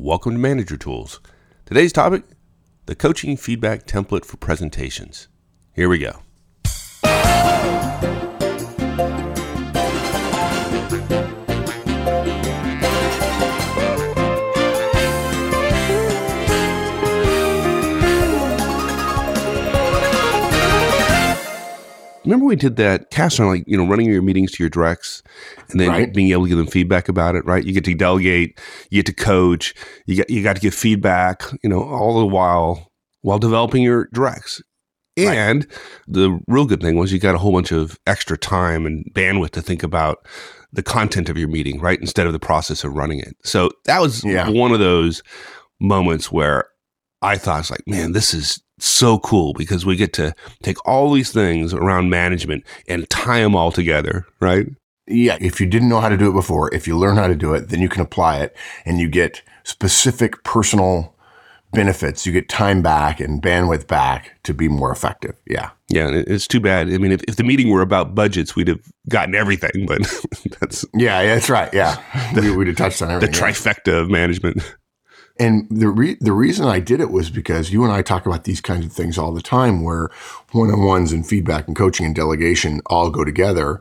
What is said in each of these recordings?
Welcome to Manager Tools. Today's topic the coaching feedback template for presentations. Here we go. Remember we did that cast on like you know running your meetings to your directs and then right. being able to give them feedback about it right you get to delegate you get to coach you got you got to give feedback you know all the while while developing your directs and right. the real good thing was you got a whole bunch of extra time and bandwidth to think about the content of your meeting right instead of the process of running it so that was yeah. one of those moments where I thought it's like, man, this is so cool because we get to take all these things around management and tie them all together, right? Yeah. If you didn't know how to do it before, if you learn how to do it, then you can apply it and you get specific personal benefits. You get time back and bandwidth back to be more effective. Yeah. Yeah. It's too bad. I mean, if, if the meeting were about budgets, we'd have gotten everything, but that's. Yeah, that's right. Yeah. we, would have touched on everything. The trifecta yeah. of management. And the re- the reason I did it was because you and I talk about these kinds of things all the time, where one on ones and feedback and coaching and delegation all go together,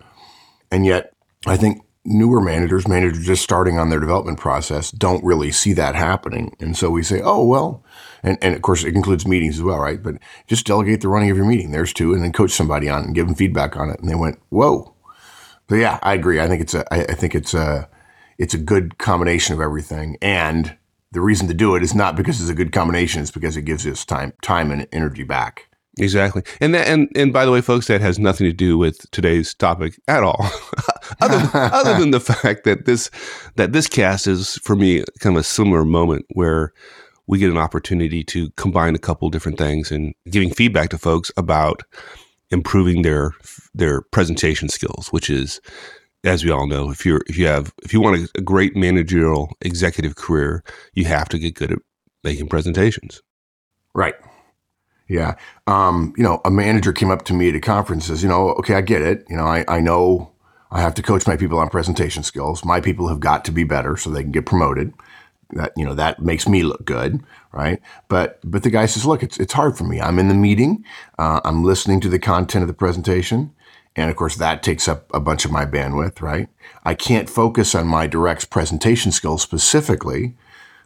and yet I think newer managers, managers just starting on their development process, don't really see that happening. And so we say, oh well, and and of course it includes meetings as well, right? But just delegate the running of your meeting. There's two, and then coach somebody on it and give them feedback on it. And they went, whoa. So yeah, I agree. I think it's a I, I think it's a it's a good combination of everything and the reason to do it is not because it's a good combination; it's because it gives us time, time and energy back. Exactly, and that, and and by the way, folks, that has nothing to do with today's topic at all, other, other than the fact that this that this cast is for me kind of a similar moment where we get an opportunity to combine a couple different things and giving feedback to folks about improving their their presentation skills, which is as we all know, if you're if you have if you want a, great managerial executive career, you have to get good at making presentations. Right. Yeah. Um, you know, a manager came up to me at a conference and says, you know, okay, I get it. You know, I, I know I have to coach my people on presentation skills. My people have got to be better so they can get promoted. That, you know, that makes me look good. Right. But, but the guy says, look, it's, it's hard for me. I'm in the meeting. Uh, I'm listening to the content of the presentation. And of course, that takes up a bunch of my bandwidth, right? I can't focus on my direct presentation skills specifically.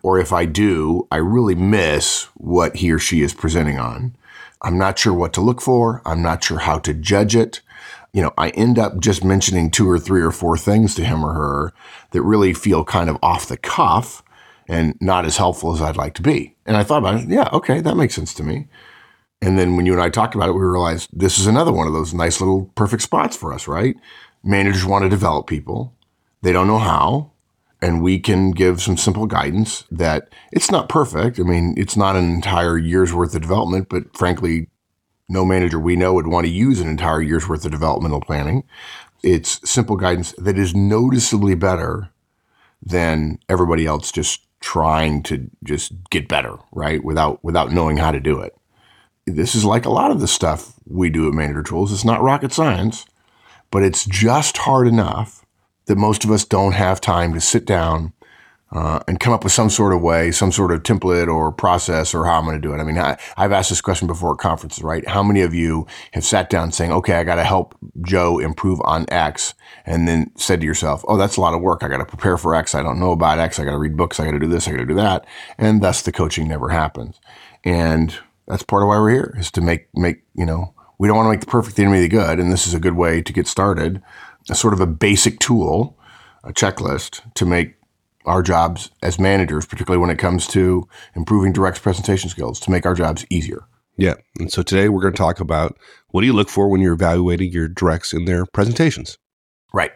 Or if I do, I really miss what he or she is presenting on. I'm not sure what to look for. I'm not sure how to judge it. You know, I end up just mentioning two or three or four things to him or her that really feel kind of off the cuff and not as helpful as I'd like to be. And I thought about it. Yeah, okay, that makes sense to me. And then when you and I talked about it, we realized this is another one of those nice little perfect spots for us, right? Managers want to develop people. They don't know how. And we can give some simple guidance that it's not perfect. I mean, it's not an entire year's worth of development, but frankly, no manager we know would want to use an entire year's worth of developmental planning. It's simple guidance that is noticeably better than everybody else just trying to just get better, right? Without without knowing how to do it this is like a lot of the stuff we do at Manager Tools. It's not rocket science, but it's just hard enough that most of us don't have time to sit down uh, and come up with some sort of way, some sort of template or process or how I'm going to do it. I mean, I, have asked this question before at conferences, right? How many of you have sat down saying, okay, I got to help Joe improve on X and then said to yourself, oh, that's a lot of work. I got to prepare for X. I don't know about X. I got to read books. I got to do this. I got to do that. And thus the coaching never happens. And that's part of why we're here is to make make you know we don't want to make the perfect the enemy of the good, and this is a good way to get started. A sort of a basic tool, a checklist to make our jobs as managers, particularly when it comes to improving direct presentation skills, to make our jobs easier. Yeah. And so today we're going to talk about what do you look for when you're evaluating your directs in their presentations? Right.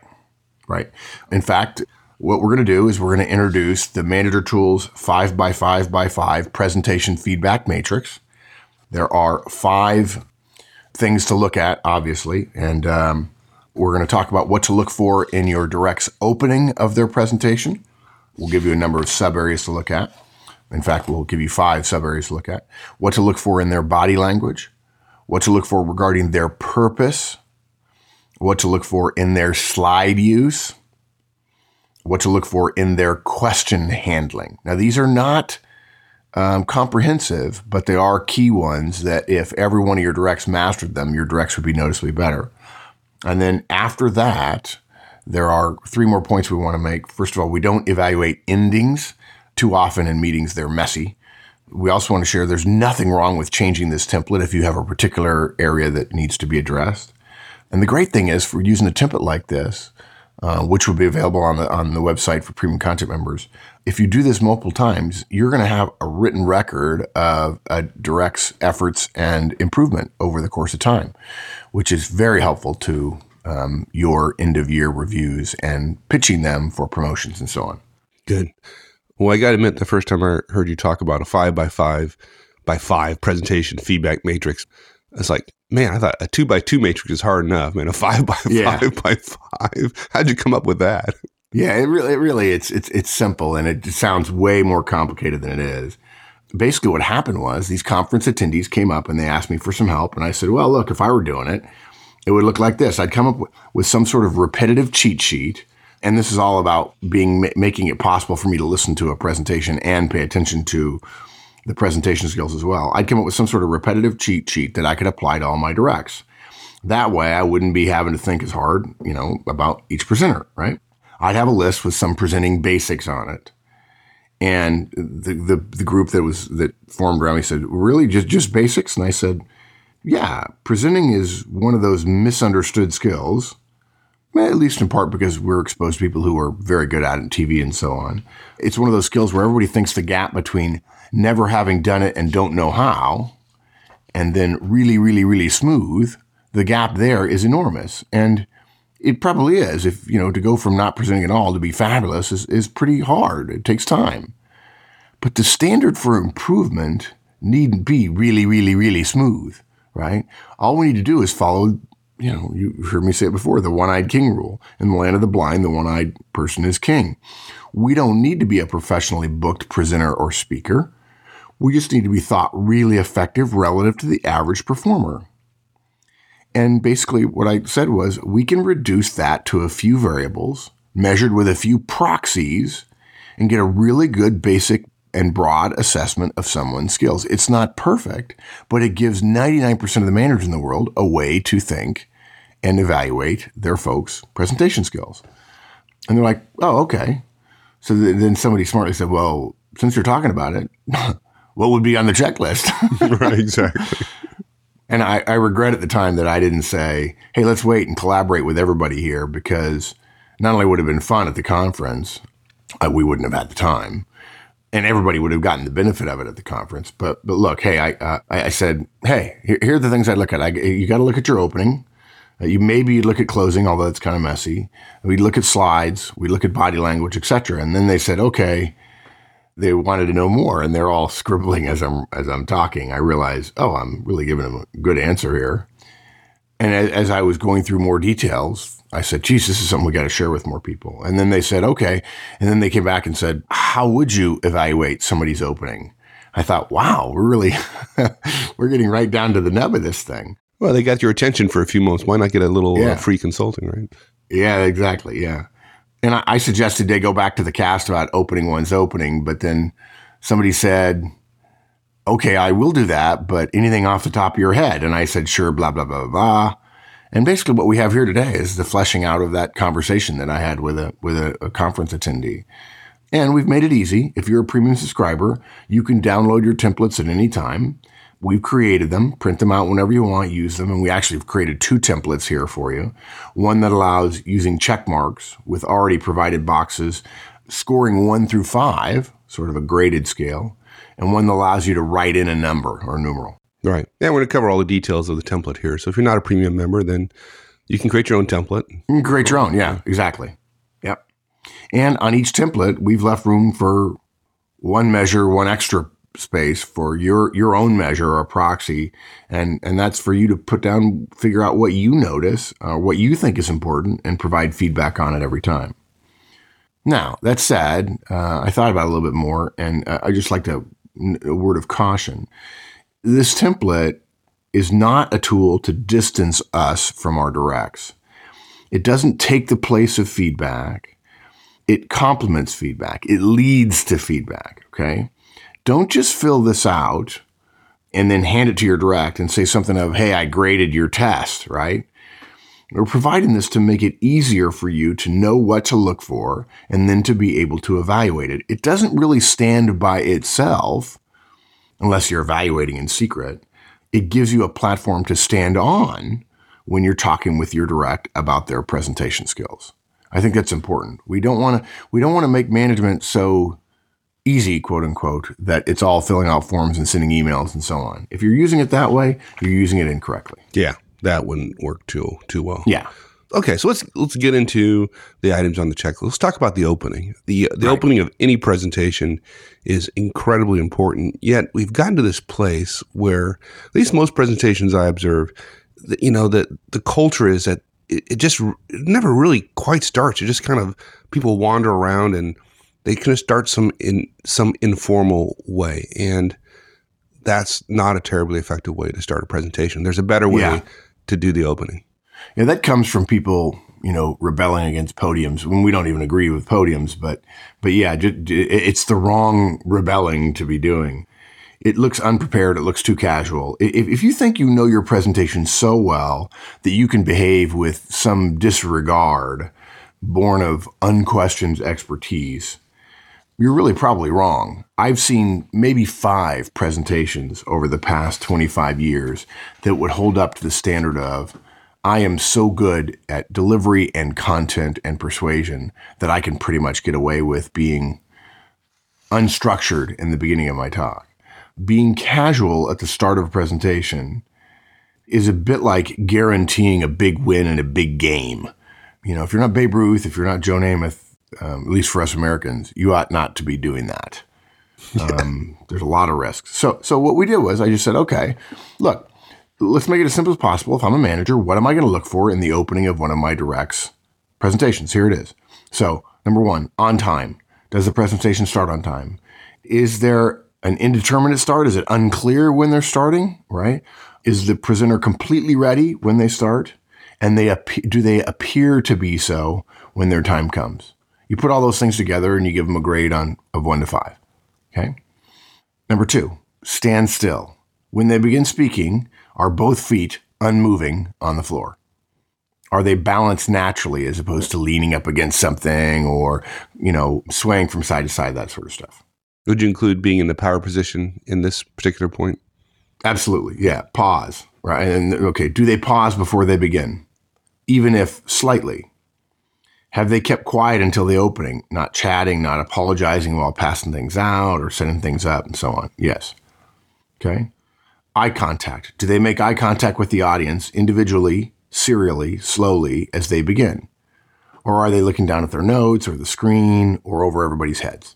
Right. In fact, what we're going to do is we're going to introduce the Manager Tools 5 by 5 by 5 presentation feedback matrix. There are five things to look at, obviously, and um, we're going to talk about what to look for in your direct's opening of their presentation. We'll give you a number of sub areas to look at. In fact, we'll give you five sub areas to look at. What to look for in their body language, what to look for regarding their purpose, what to look for in their slide use, what to look for in their question handling. Now, these are not um, comprehensive, but they are key ones that if every one of your directs mastered them, your directs would be noticeably better. And then after that, there are three more points we want to make. First of all, we don't evaluate endings. Too often in meetings, they're messy. We also want to share there's nothing wrong with changing this template if you have a particular area that needs to be addressed. And the great thing is for using a template like this, uh, which will be available on the on the website for premium content members. If you do this multiple times, you're going to have a written record of a direct's efforts and improvement over the course of time, which is very helpful to um, your end of year reviews and pitching them for promotions and so on. Good. Well, I got to admit, the first time I heard you talk about a five by five by five presentation feedback matrix, it's like, man, I thought a two by two matrix is hard enough, man. A five by yeah. five by five. How'd you come up with that? Yeah, it really, it really, it's it's it's simple, and it sounds way more complicated than it is. Basically, what happened was these conference attendees came up and they asked me for some help, and I said, well, look, if I were doing it, it would look like this. I'd come up with some sort of repetitive cheat sheet, and this is all about being making it possible for me to listen to a presentation and pay attention to the presentation skills as well. I'd come up with some sort of repetitive cheat sheet that I could apply to all my directs. That way I wouldn't be having to think as hard, you know, about each presenter, right? I'd have a list with some presenting basics on it. And the, the, the group that was, that formed around me said, really just, just basics? And I said, yeah, presenting is one of those misunderstood skills, at least in part because we're exposed to people who are very good at it TV and so on. It's one of those skills where everybody thinks the gap between never having done it and don't know how, and then really, really, really smooth, the gap there is enormous. And it probably is. If, you know, to go from not presenting at all to be fabulous is, is pretty hard. It takes time. But the standard for improvement needn't be really, really, really smooth, right? All we need to do is follow, you know, you heard me say it before, the one-eyed king rule. In the land of the blind, the one-eyed person is king. We don't need to be a professionally booked presenter or speaker. We just need to be thought really effective relative to the average performer. And basically, what I said was we can reduce that to a few variables measured with a few proxies and get a really good basic and broad assessment of someone's skills. It's not perfect, but it gives 99% of the managers in the world a way to think and evaluate their folks' presentation skills. And they're like, oh, okay. So then somebody smartly said, well, since you're talking about it, what would be on the checklist? right, exactly. And I, I, regret at the time that I didn't say, hey, let's wait and collaborate with everybody here because not only would it have been fun at the conference, uh, we wouldn't have had the time. And everybody would have gotten the benefit of it at the conference. But but look, hey, I uh, I said, hey, here, here, are the things I look at. I, you got to look at your opening. Uh, you maybe look at closing, although it's kind of messy. We look at slides. We look at body language, etc. And then they said, okay, they wanted to know more and they're all scribbling as I'm as I'm talking. I realize, oh, I'm really giving them a good answer here. And as, I was going through more details, I said, geez, this is something we got to share with more people. And then they said, okay. And then they came back and said, how would you evaluate somebody's opening? I thought, wow, we're really, we're getting right down to the nub of this thing. Well, they got your attention for a few months. Why not get a little uh, yeah. uh, free consulting, right? Yeah, exactly. Yeah. And I, I suggested they go back to the cast about opening one's opening, but then somebody said, okay, I will do that, but anything off the top of your head? And I said, sure, blah, blah, blah, blah. And basically what we have here today is the fleshing out of that conversation that I had with a, with a, a conference attendee. And we've made it easy. If you're a premium subscriber, you can download your templates at any time. We've created them, print them out whenever you want, use them. And we actually have created two templates here for you. One that allows using check marks with already provided boxes, scoring one through five, sort of a graded scale, and one that allows you to write in a number or a numeral. Right. And we're going to cover all the details of the template here. So if you're not a premium member, then you can create your own template. You create your own. Yeah, exactly. Yep. And on each template, we've left room for one measure, one extra space for your your own measure or proxy, and and that's for you to put down, figure out what you notice, uh, what you think is important, and provide feedback on it every time. Now that said, uh, I thought about it a little bit more, and uh, I just like to a word of caution. This template is not a tool to distance us from our directs. It doesn't take the place of feedback. it complements feedback. It leads to feedback. Okay. Don't just fill this out and then hand it to your direct and say something of, Hey, I graded your test, right? We're providing this to make it easier for you to know what to look for and then to be able to evaluate it. It doesn't really stand by itself unless you're evaluating in secret. It gives you a platform to stand on when you're talking with your direct about their presentation skills. I think that's important. We don't want to we don't want to make management so easy, quote unquote, that it's all filling out forms and sending emails and so on. If you're using it that way, you're using it incorrectly. Yeah, that wouldn't work too too well. Yeah. Okay, so let's let's get into the items on the checklist. Let's talk about the opening. the The right. opening of any presentation is incredibly important. Yet we've gotten to this place where, at least most presentations I observe, you know, that the culture is that it, it just it never really quite starts. It just kind of people wander around and they kind of start some in some informal way, and that's not a terribly effective way to start a presentation. There's a better way yeah. To do the opening. Yeah, that comes from people you know rebelling against podiums when we don't even agree with podiums, but but yeah, it's the wrong rebelling to be doing it looks unprepared. It looks too casual. If, if you think you know your presentation so well that you can behave with some disregard born of unquestioned expertise, you're really probably wrong. I've seen maybe five presentations over the past 25 years that would hold up to the standard of, I am so good at delivery and content and persuasion that I can pretty much get away with being unstructured in the beginning of my talk being casual at the start of a presentation is a bit like guaranteeing a big win in a big game. You know, if you're not Babe Ruth, if you're not Joe Namath, um, at least for us Americans, you ought not to be doing that. Um, there's a lot of risks. So, so what we did was I just said, okay, look, let's make it as simple as possible. If I'm a manager, what am I going to look for in the opening of one of my directs presentations? Here it is. So, number one, on time. Does the presentation start on time? Is there an indeterminate start? Is it unclear when they're starting? Right? Is the presenter completely ready when they start? And they do they appear to be so when their time comes? You put all those things together and you give them a grade on of one to five. Okay. Number two, stand still. When they begin speaking, are both feet unmoving on the floor? Are they balanced naturally as opposed to leaning up against something or, you know, swaying from side to side, that sort of stuff? Would you include being in the power position in this particular point? Absolutely. Yeah. Pause. Right. And okay, do they pause before they begin? Even if slightly. Have they kept quiet until the opening, not chatting, not apologizing while passing things out or setting things up and so on? Yes. Okay. Eye contact. Do they make eye contact with the audience individually, serially, slowly as they begin? Or are they looking down at their notes or the screen or over everybody's heads?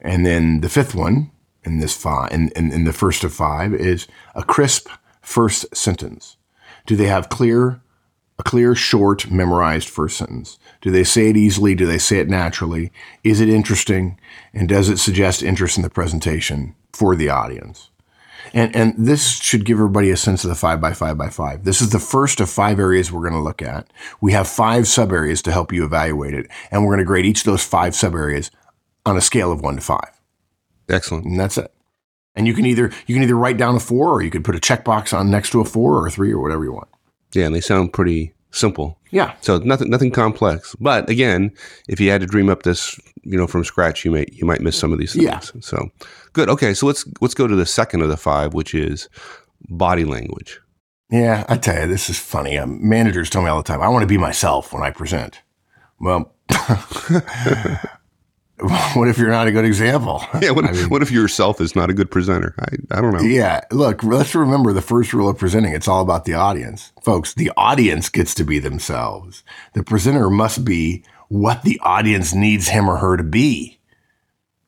And then the fifth one in this five, in, in, in the first of five is a crisp first sentence. Do they have clear, a clear, short, memorized first sentence? Do they say it easily? Do they say it naturally? Is it interesting? And does it suggest interest in the presentation for the audience? And, and this should give everybody a sense of the five by five by five. This is the first of five areas we're going to look at. We have five sub areas to help you evaluate it. And we're going to grade each of those five sub areas on a scale of one to five. Excellent. And that's it. And you can either you can either write down a four or you could put a checkbox on next to a four or a three or whatever you want. Yeah, and they sound pretty simple. Yeah. So nothing nothing complex. But again, if you had to dream up this, you know, from scratch, you may you might miss some of these things. Yeah. So good. Okay, so let's let's go to the second of the five, which is body language. Yeah, I tell you, this is funny. Um, managers tell me all the time, I want to be myself when I present. Well, what if you're not a good example? Yeah. What, I mean, what if yourself is not a good presenter? I, I don't know. Yeah. Look, let's remember the first rule of presenting. It's all about the audience. Folks, the audience gets to be themselves. The presenter must be what the audience needs him or her to be.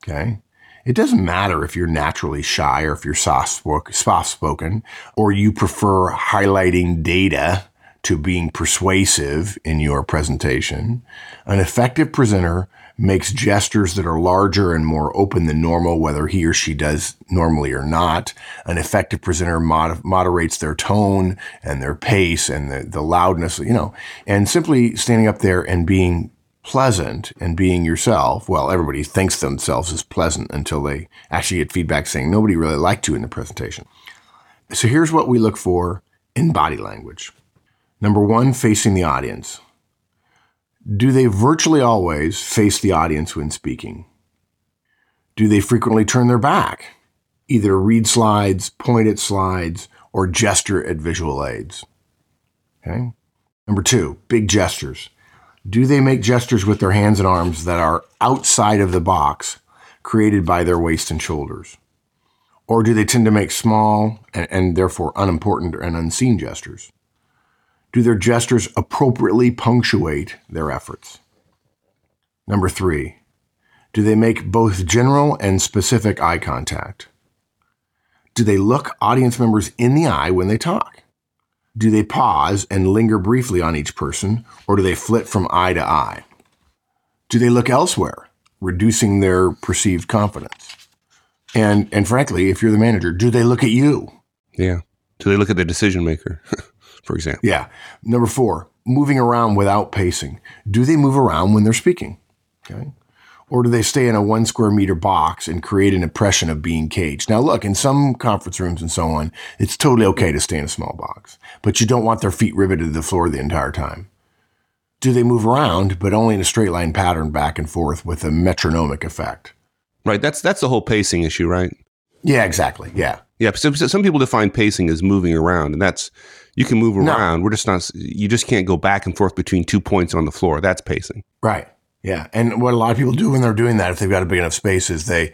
Okay. It doesn't matter if you're naturally shy or if you're soft spoken or you prefer highlighting data to being persuasive in your presentation. An effective presenter makes gestures that are larger and more open than normal, whether he or she does normally or not. An effective presenter mod- moderates their tone and their pace and the, the loudness, you know, and simply standing up there and being pleasant and being yourself, well, everybody thinks themselves as pleasant until they actually get feedback saying nobody really liked you in the presentation. So here's what we look for in body language. Number one, facing the audience. Do they virtually always face the audience when speaking? Do they frequently turn their back, either read slides, point at slides, or gesture at visual aids? Okay. Number two, big gestures. Do they make gestures with their hands and arms that are outside of the box created by their waist and shoulders? Or do they tend to make small and, and therefore unimportant and unseen gestures? Do their gestures appropriately punctuate their efforts? Number three, do they make both general and specific eye contact? Do they look audience members in the eye when they talk? Do they pause and linger briefly on each person, or do they flit from eye to eye? Do they look elsewhere, reducing their perceived confidence? And and frankly, if you're the manager, do they look at you? Yeah. Do they look at the decision maker, for example? Yeah. Number four, moving around without pacing. Do they move around when they're speaking? Okay. Or do they stay in a one square meter box and create an impression of being caged? Now, look, in some conference rooms and so on, it's totally okay to stay in a small box, but you don't want their feet riveted to the floor the entire time. Do they move around, but only in a straight line pattern back and forth with a metronomic effect? Right. That's that's the whole pacing issue, right? Yeah, exactly. Yeah. Yeah. So, so some people define pacing as moving around, and that's you can move around. No. We're just not. You just can't go back and forth between two points on the floor. That's pacing. Right. Yeah. And what a lot of people do when they're doing that, if they've got a big enough space, is they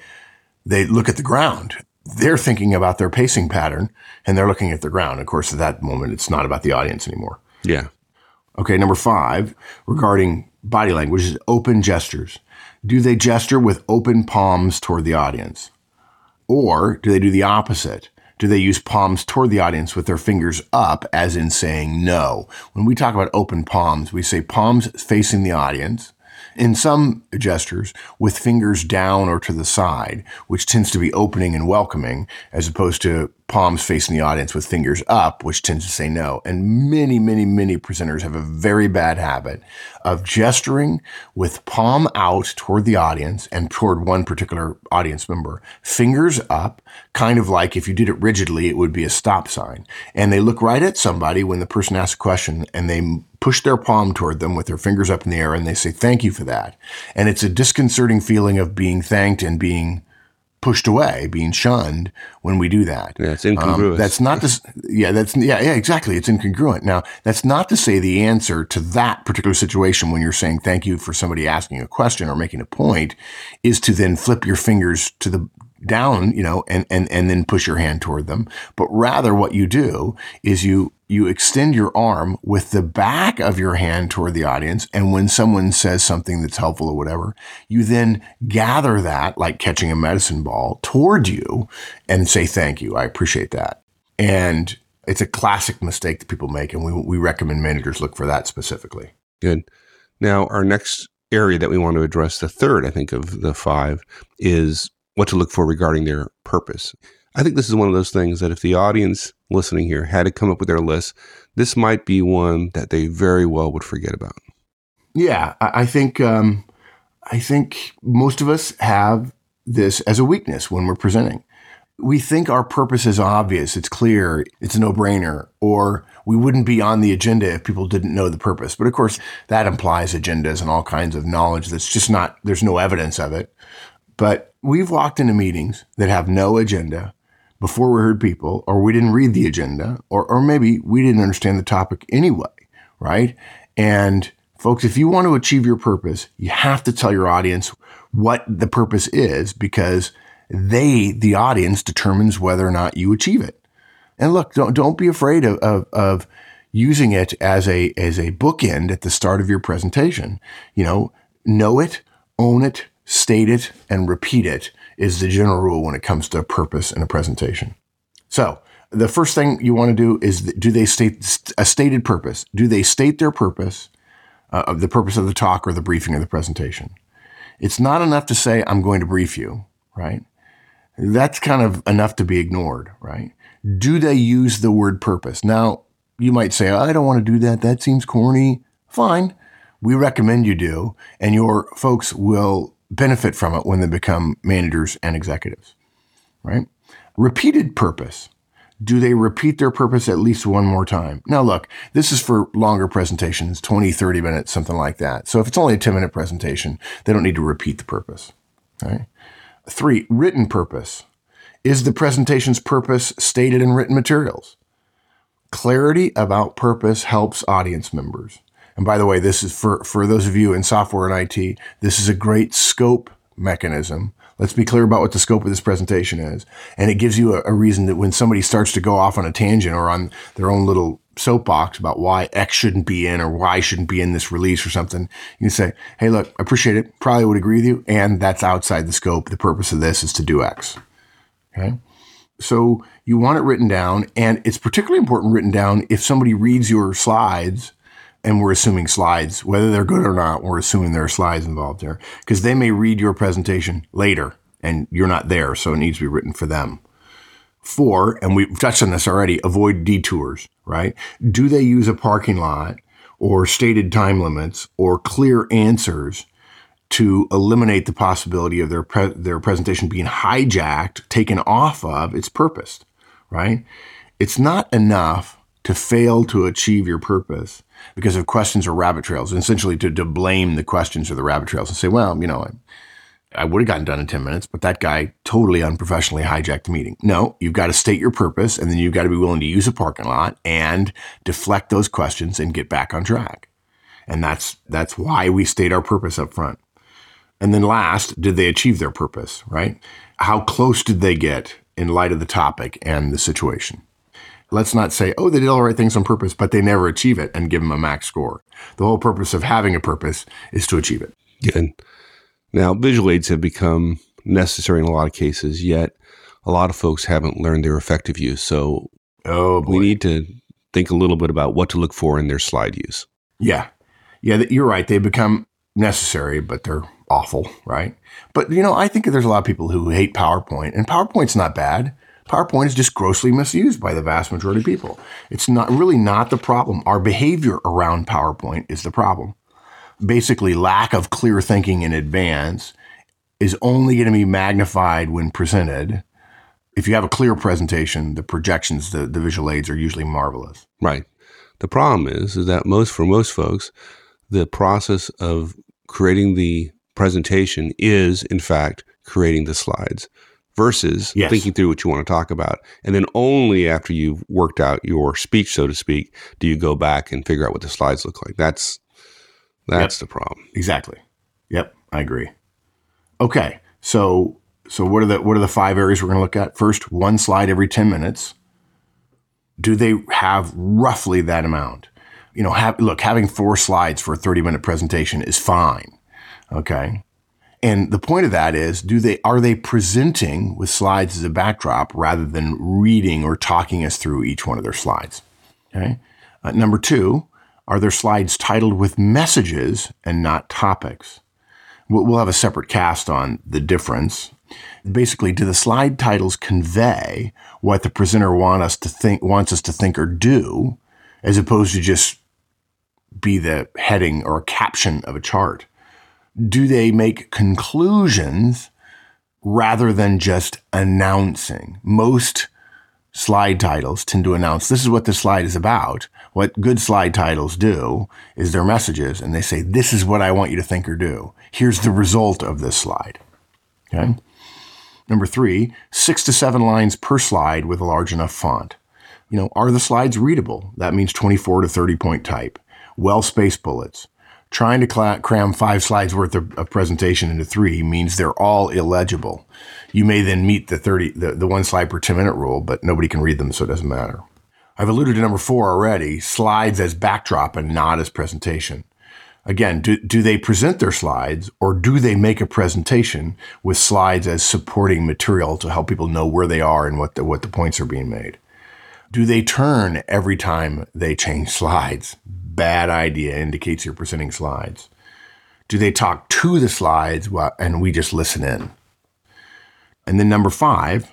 they look at the ground. They're thinking about their pacing pattern, and they're looking at the ground. Of course, at that moment, it's not about the audience anymore. Yeah. Okay. Number five, regarding body language, is open gestures. Do they gesture with open palms toward the audience? Or do they do the opposite? Do they use palms toward the audience with their fingers up, as in saying no? When we talk about open palms, we say palms facing the audience, in some gestures with fingers down or to the side, which tends to be opening and welcoming, as opposed to palms facing the audience with fingers up, which tends to say no. And many, many, many presenters have a very bad habit of gesturing with palm out toward the audience and toward one particular audience member, fingers up, kind of like if you did it rigidly, it would be a stop sign. And they look right at somebody when the person asks a question and they push their palm toward them with their fingers up in the air and they say, thank you for that. And it's a disconcerting feeling of being thanked and being pushed away, being shunned when we do that. Yeah, it's incongruous. Um, that's not to, yeah, that's, yeah, yeah, exactly. It's incongruent. Now, that's not to say the answer to that particular situation when you're saying thank you for somebody asking a question or making a point is to then flip your fingers to the, down, you know, and, and, and then push your hand toward them. But rather what you do is you you extend your arm with the back of your hand toward the audience. And when someone says something that's helpful or whatever, you then gather that like catching a medicine ball toward you and say, thank you. I appreciate that. And it's a classic mistake that people make. And we, we recommend managers look for that specifically. Good. Now, our next area that we want to address, the third, I think, of the five, is what to look for regarding their purpose. I think this is one of those things that if the audience listening here had to come up with their list, this might be one that they very well would forget about. Yeah, I think um, I think most of us have this as a weakness when we're presenting. We think our purpose is obvious, it's clear, it's a no-brainer, or we wouldn't be on the agenda if people didn't know the purpose. But of course, that implies agendas and all kinds of knowledge that's just not there's no evidence of it. But we've walked into meetings that have no agenda before we heard people, or we didn't read the agenda, or, or maybe we didn't understand the topic anyway, right? And folks, if you want to achieve your purpose, you have to tell your audience what the purpose is because they, the audience, determines whether or not you achieve it. And look, don't, don't be afraid of, of, of using it as a, as a bookend at the start of your presentation. You know, know it, own it, state it, and repeat it is the general rule when it comes to purpose in a presentation. So the first thing you want to do is do they state a stated purpose? Do they state their purpose uh, of the purpose of the talk or the briefing or the presentation? It's not enough to say, I'm going to brief you, right? That's kind of enough to be ignored, right? Do they use the word purpose? Now, you might say, I don't want to do that. That seems corny. Fine. We recommend you do, and your folks will benefit from it when they become managers and executives, right? Repeated purpose. Do they repeat their purpose at least one more time? Now, look, this is for longer presentations, 20, 30 minutes, something like that. So if it's only a 10 minute presentation, they don't need to repeat the purpose. Right? Three, written purpose. Is the presentation's purpose stated in written materials? Clarity about purpose helps audience members. And by the way, this is for, for those of you in software and IT, this is a great scope mechanism Let's be clear about what the scope of this presentation is. And it gives you a, a, reason that when somebody starts to go off on a tangent or on their own little soapbox about why X shouldn't be in or why shouldn't be in this release or something, you can say, Hey, look, appreciate it. Probably would agree with you. And that's outside the scope. The purpose of this is to do X. Okay. So you want it written down. And it's particularly important written down if somebody reads your slides and we're assuming slides, whether they're good or not, we're assuming there are slides involved there because they may read your presentation later and you're not there. So it needs to be written for them. Four, and we've touched on this already, avoid detours, right? Do they use a parking lot or stated time limits or clear answers to eliminate the possibility of their, pre- their presentation being hijacked, taken off of its purpose, right? It's not enough to fail to achieve your purpose because of questions or rabbit trails, essentially to, to blame the questions or the rabbit trails and say, well, you know, I, I would have gotten done in 10 minutes, but that guy totally unprofessionally hijacked the meeting. No, you've got to state your purpose and then you've got to be willing to use a parking lot and deflect those questions and get back on track. And that's, that's why we state our purpose up front. And then last, did they achieve their purpose, right? How close did they get in light of the topic and the situation? Let's not say, oh, they did all the right things on purpose, but they never achieve it and give them a max score. The whole purpose of having a purpose is to achieve it. Good. Now, visual aids have become necessary in a lot of cases, yet a lot of folks haven't learned their effective use. So oh, we need to think a little bit about what to look for in their slide use. Yeah. Yeah, you're right. They become necessary, but they're awful, right? But, you know, I think there's a lot of people who hate PowerPoint, and PowerPoint's not bad. PowerPoint is just grossly misused by the vast majority of people. It's not really not the problem. Our behavior around PowerPoint is the problem. Basically, lack of clear thinking in advance is only going to be magnified when presented. If you have a clear presentation, the projections, the, the visual aids are usually marvelous. Right. The problem is, is that most for most folks, the process of creating the presentation is, in fact, creating the slides versus yes. thinking through what you want to talk about. And then only after you've worked out your speech, so to speak, do you go back and figure out what the slides look like. That's that's yep. the problem. Exactly. Yep, I agree. Okay. So so what are the what are the five areas we're going to look at? First, one slide every 10 minutes. Do they have roughly that amount? You know, have, look, having four slides for a 30 minute presentation is fine. Okay. And the point of that is, do they, are they presenting with slides as a backdrop rather than reading or talking us through each one of their slides? Okay. Uh, number two, are their slides titled with messages and not topics? We'll have a separate cast on the difference. Basically, do the slide titles convey what the presenter want us to think, wants us to think or do, as opposed to just be the heading or caption of a chart? Do they make conclusions rather than just announcing? Most slide titles tend to announce this is what the slide is about. What good slide titles do is their messages, and they say, This is what I want you to think or do. Here's the result of this slide. Okay. Number three, six to seven lines per slide with a large enough font. You know, are the slides readable? That means 24 to 30 point type. Well spaced bullets trying to cl- cram five slides worth of, of, presentation into three means they're all illegible. You may then meet the 30, the, the one slide per 10 minute rule, but nobody can read them, so it doesn't matter. I've alluded to number four already, slides as backdrop and not as presentation. Again, do, do they present their slides or do they make a presentation with slides as supporting material to help people know where they are and what the, what the points are being made? Do they turn every time they change slides? Bad idea indicates you're presenting slides? Do they talk to the slides and we just listen in? And then number five,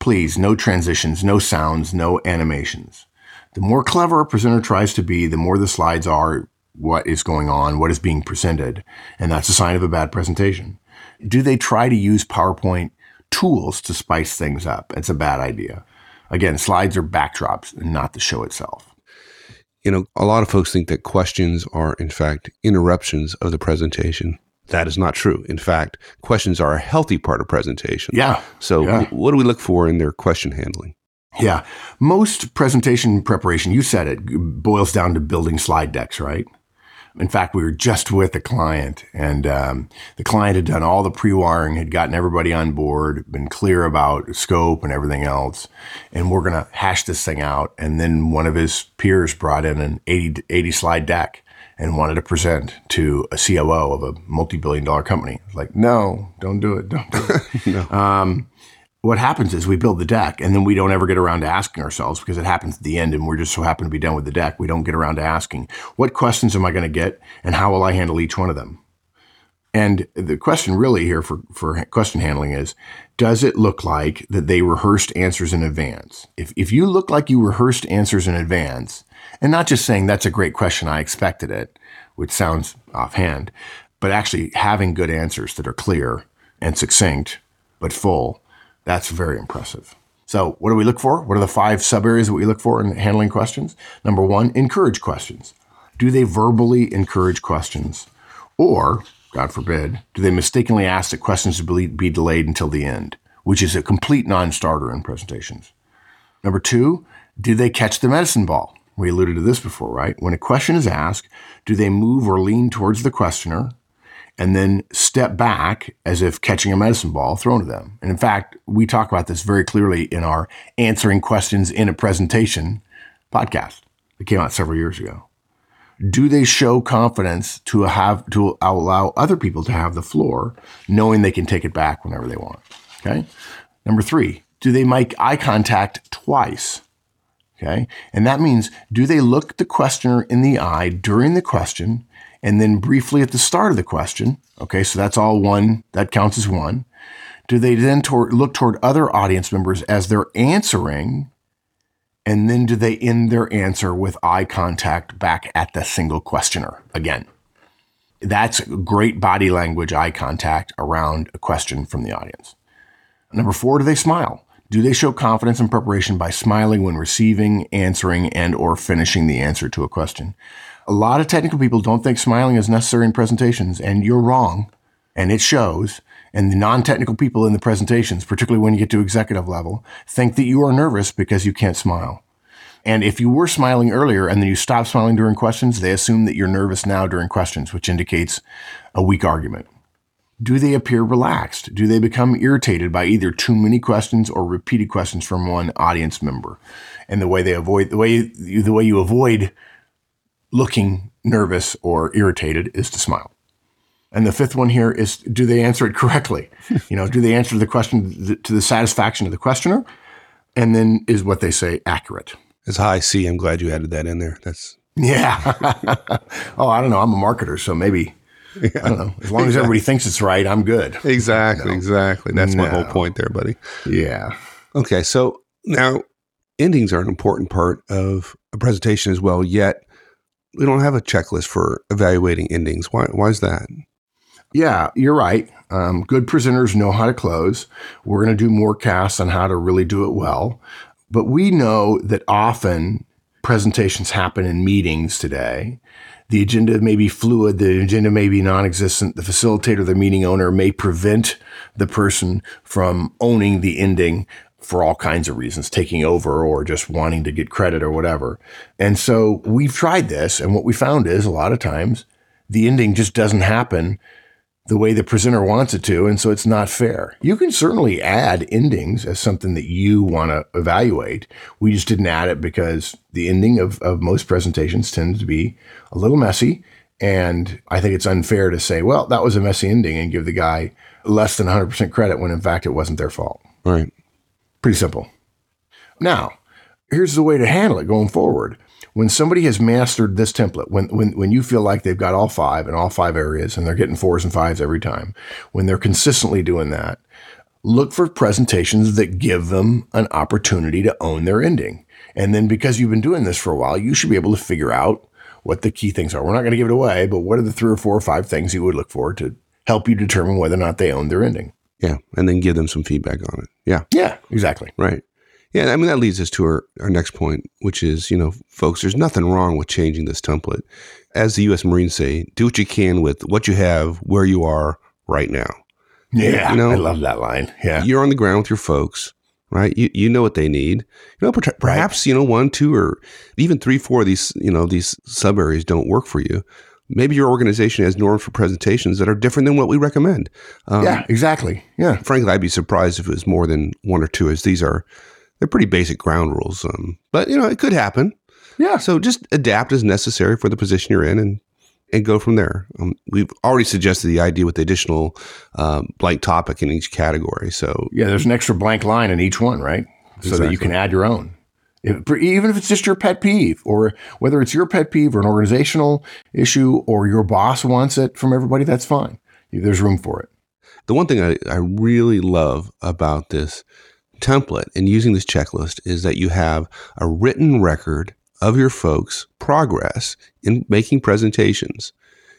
please, no transitions, no sounds, no animations. The more clever a presenter tries to be, the more the slides are what is going on, what is being presented, and that's a sign of a bad presentation. Do they try to use PowerPoint tools to spice things up? It's a bad idea. Again, slides are backdrops not the show itself. You know, a lot of folks think that questions are, in fact, interruptions of the presentation. That is not true. In fact, questions are a healthy part of presentation. Yeah. So, yeah. What do we look for in their question handling? Yeah. Most presentation preparation, you said it, boils down to building slide decks, right? In fact, we were just with a client, and um, the client had done all the pre wiring, had gotten everybody on board, been clear about scope and everything else. And we're going to hash this thing out. And then one of his peers brought in an 80, 80 slide deck and wanted to present to a COO of a multi billion dollar company. Like, no, don't do it. Don't do it. no. um, what happens is we build the deck and then we don't ever get around to asking ourselves because it happens at the end and we're just so happen to be done with the deck. We don't get around to asking what questions am I going to get and how will I handle each one of them? And the question really here for, for question handling is, does it look like that they rehearsed answers in advance? If, if you look like you rehearsed answers in advance and not just saying that's a great question, I expected it, which sounds offhand, but actually having good answers that are clear and succinct, but full, that's very impressive. So, what do we look for? What are the five sub areas that we look for in handling questions? Number one, encourage questions. Do they verbally encourage questions? Or, God forbid, do they mistakenly ask that questions be delayed until the end, which is a complete non starter in presentations? Number two, do they catch the medicine ball? We alluded to this before, right? When a question is asked, do they move or lean towards the questioner and then step back as if catching a medicine ball thrown to them. And in fact, we talk about this very clearly in our answering questions in a presentation podcast that came out several years ago. Do they show confidence to have to allow other people to have the floor, knowing they can take it back whenever they want? Okay. Number three, do they make eye contact twice? Okay. And that means do they look the questioner in the eye during the question and then briefly at the start of the question. Okay, so that's all one, that counts as one. Do they then tor- look toward other audience members as they're answering? And then do they end their answer with eye contact back at the single questioner again? That's great body language, eye contact around a question from the audience. Number four, do they smile? Do they show confidence and preparation by smiling when receiving, answering, and or finishing the answer to a question? A lot of technical people don't think smiling is necessary in presentations, and you're wrong, and it shows. And the non-technical people in the presentations, particularly when you get to executive level, think that you are nervous because you can't smile. And if you were smiling earlier and then you stop smiling during questions, they assume that you're nervous now during questions, which indicates a weak argument. Do they appear relaxed? Do they become irritated by either too many questions or repeated questions from one audience member? And the way they avoid the way the way you avoid looking nervous or irritated is to smile. And the fifth one here is do they answer it correctly? you know, do they answer the question to the satisfaction of the questioner? And then is what they say accurate? As high C, I'm glad you added that in there. That's yeah. oh, I don't know. I'm a marketer, so maybe yeah. I don't know. As long as everybody thinks it's right, I'm good. Exactly, no. exactly. That's no. my whole point there, buddy. Yeah. Okay, so now endings are an important part of a presentation as well. Yet we don't have a checklist for evaluating endings. Why? Why is that? Yeah, you're right. Um, good presenters know how to close. We're going to do more casts on how to really do it well. But we know that often presentations happen in meetings today. The agenda may be fluid, the agenda may be non existent. The facilitator, the meeting owner may prevent the person from owning the ending for all kinds of reasons, taking over or just wanting to get credit or whatever. And so we've tried this, and what we found is a lot of times the ending just doesn't happen the way the presenter wants it to, and so it's not fair. You can certainly add endings as something that you want to evaluate. We just didn't add it because the ending of, of most presentations tends to be a little messy. And I think it's unfair to say, well, that was a messy ending and give the guy less than 100% credit when in fact it wasn't their fault. Right. Pretty simple. Now, here's the way to handle it going forward. When somebody has mastered this template, when, when, when you feel like they've got all five in all five areas and they're getting fours and fives every time, when they're consistently doing that, look for presentations that give them an opportunity to own their ending. And then because you've been doing this for a while, you should be able to figure out what the key things are. We're not going to give it away, but what are the three or four or five things you would look for to help you determine whether or not they own their ending? Yeah. And then give them some feedback on it. Yeah. Yeah, exactly. Right. Yeah. I mean, that leads us to our, our next point, which is, you know, folks, there's nothing wrong with changing this template. As the U.S. Marines say, do what you can with what you have, where you are right now. Yeah. You know, I love that line. Yeah. You're on the ground with your folks right? You you know what they need. You know, perhaps right. you know one, two, or even three, four of these you know these sub areas don't work for you. Maybe your organization has norms for presentations that are different than what we recommend. Um, yeah, exactly. Yeah. Frankly, I'd be surprised if it was more than one or two, as these are they're pretty basic ground rules. Um, but you know, it could happen. Yeah. So just adapt as necessary for the position you're in, and and go from there. Um, we've already suggested the idea with the additional um, blank topic in each category. So yeah, there's an extra blank line in each one, right? So exactly. that you can add your own. If, even if it's just your pet peeve, or whether it's your pet peeve or an organizational issue, or your boss wants it from everybody, that's fine. There's room for it. The one thing I, I really love about this template and using this checklist is that you have a written record of your folks' progress in making presentations.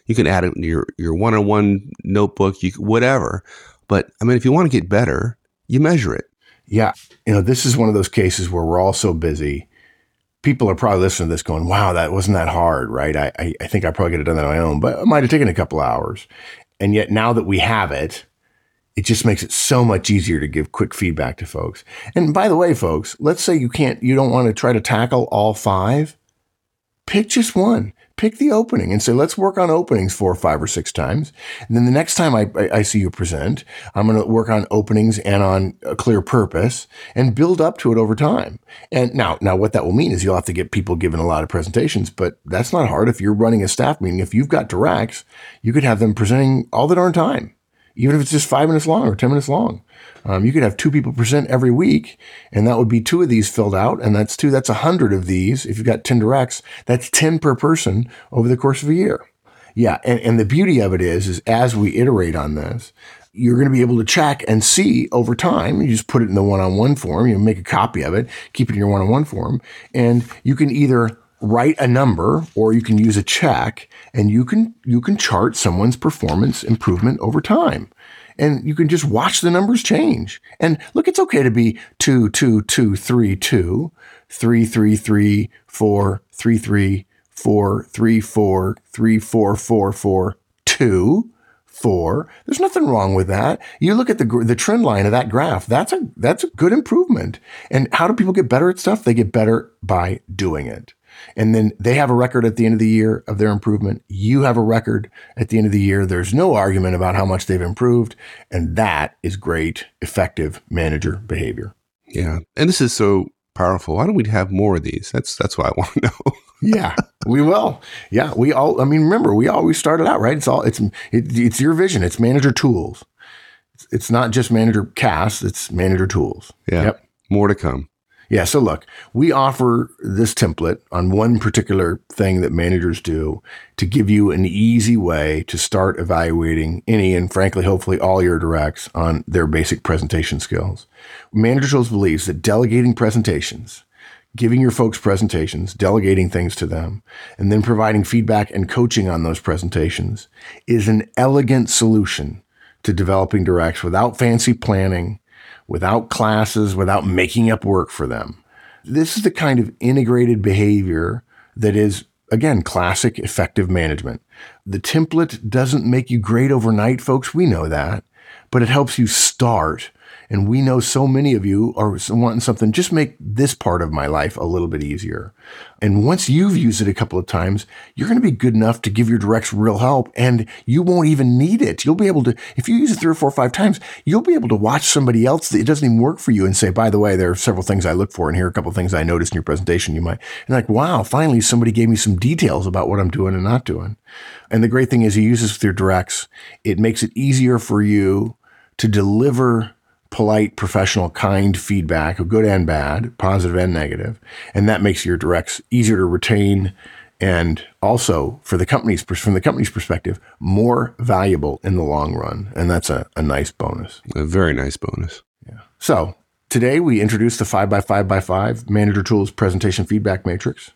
You can add it in your, your one-on-one notebook, you whatever. But I mean, if you want to get better, you measure it. Yeah. You know, this is one of those cases where we're all so busy. People are probably listening to this going, wow, that wasn't that hard, right? I, I, I think I probably could have done that on my own, but it might have taken a couple hours. And yet now that we have it, it just makes it so much easier to give quick feedback to folks. And by the way, folks, let's say you can't, you don't want to try to tackle all five. Pick just one. Pick the opening and say, let's work on openings four, five, or six times. And then the next time I, I, see you present, I'm going to work on openings and on a clear purpose and build up to it over time. And now, now what that will mean is you'll have to get people given a lot of presentations, but that's not hard. If you're running a staff meeting, if you've got directs, you could have them presenting all the darn time even if it's just five minutes long or 10 minutes long. Um, you could have two people present every week, and that would be two of these filled out. And that's two, that's a hundred of these. If you've got 10 directs, that's 10 per person over the course of a year. Yeah. And, and the beauty of it is, is as we iterate on this, you're going to be able to check and see over time. You just put it in the one-on-one form, you make a copy of it, keep it in your one-on-one form, and you can either write a number or you can use a check and you can you can chart someone's performance improvement over time and you can just watch the numbers change and look it's okay to be two two two three two three three three four three three four three four three four four four two four. There's nothing wrong with that. You look at the the trend line of that graph. That's a that's a good improvement. And how do people get better at stuff? They get better by doing it. And then they have a record at the end of the year of their improvement. You have a record at the end of the year. There's no argument about how much they've improved. And that is great, effective manager behavior. Yeah. And this is so powerful. Why don't we have more of these? That's that's what I want to know. yeah, we will. Yeah, we all. I mean, remember, we always started out right. It's all. It's it, it's your vision. It's manager tools. It's, it's not just manager cast. It's manager tools. Yeah. Yep. More to come. Yeah. So look, we offer this template on one particular thing that managers do to give you an easy way to start evaluating any and frankly, hopefully all your directs on their basic presentation skills. Manager Tools believes that delegating presentations, giving your folks presentations, delegating things to them, and then providing feedback and coaching on those presentations is an elegant solution to developing directs without fancy planning without classes, without making up work for them. This is the kind of integrated behavior that is, again, classic effective management. The template doesn't make you great overnight, folks. We know that, but it helps you start and we know so many of you are wanting something, just make this part of my life a little bit easier. And once you've used it a couple of times, you're going to be good enough to give your directs real help and you won't even need it. You'll be able to, if you use it three or four or five times, you'll be able to watch somebody else that it doesn't even work for you and say, by the way, there are several things I look for and here are a couple of things I noticed in your presentation. You might, and like, wow, finally somebody gave me some details about what I'm doing and not doing. And the great thing is you use this with your directs. It makes it easier for you to deliver polite, professional, kind feedback, good and bad, positive and negative, and that makes your directs easier to retain and also for the company's from the company's perspective more valuable in the long run and that's a, a nice bonus a very nice bonus yeah so today we introduced the 5 by 5 by 5 manager tools presentation feedback matrix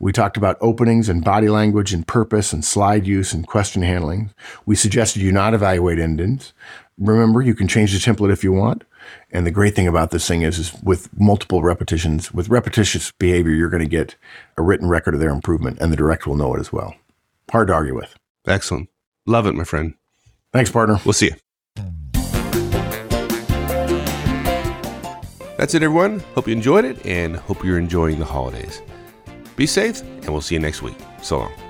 We talked about openings and body language and purpose and slide use and question handling. We suggested you not evaluate endings. Remember, you can change the template if you want. And the great thing about this thing is, is with multiple repetitions, with repetitious behavior, you're going to get a written record of their improvement, and the director will know it as well. Hard to argue with. Excellent. Love it, my friend. Thanks, partner. We'll see you. That's it, everyone. Hope you enjoyed it and hope you're enjoying the holidays. Be safe, and we'll see you next week. So long.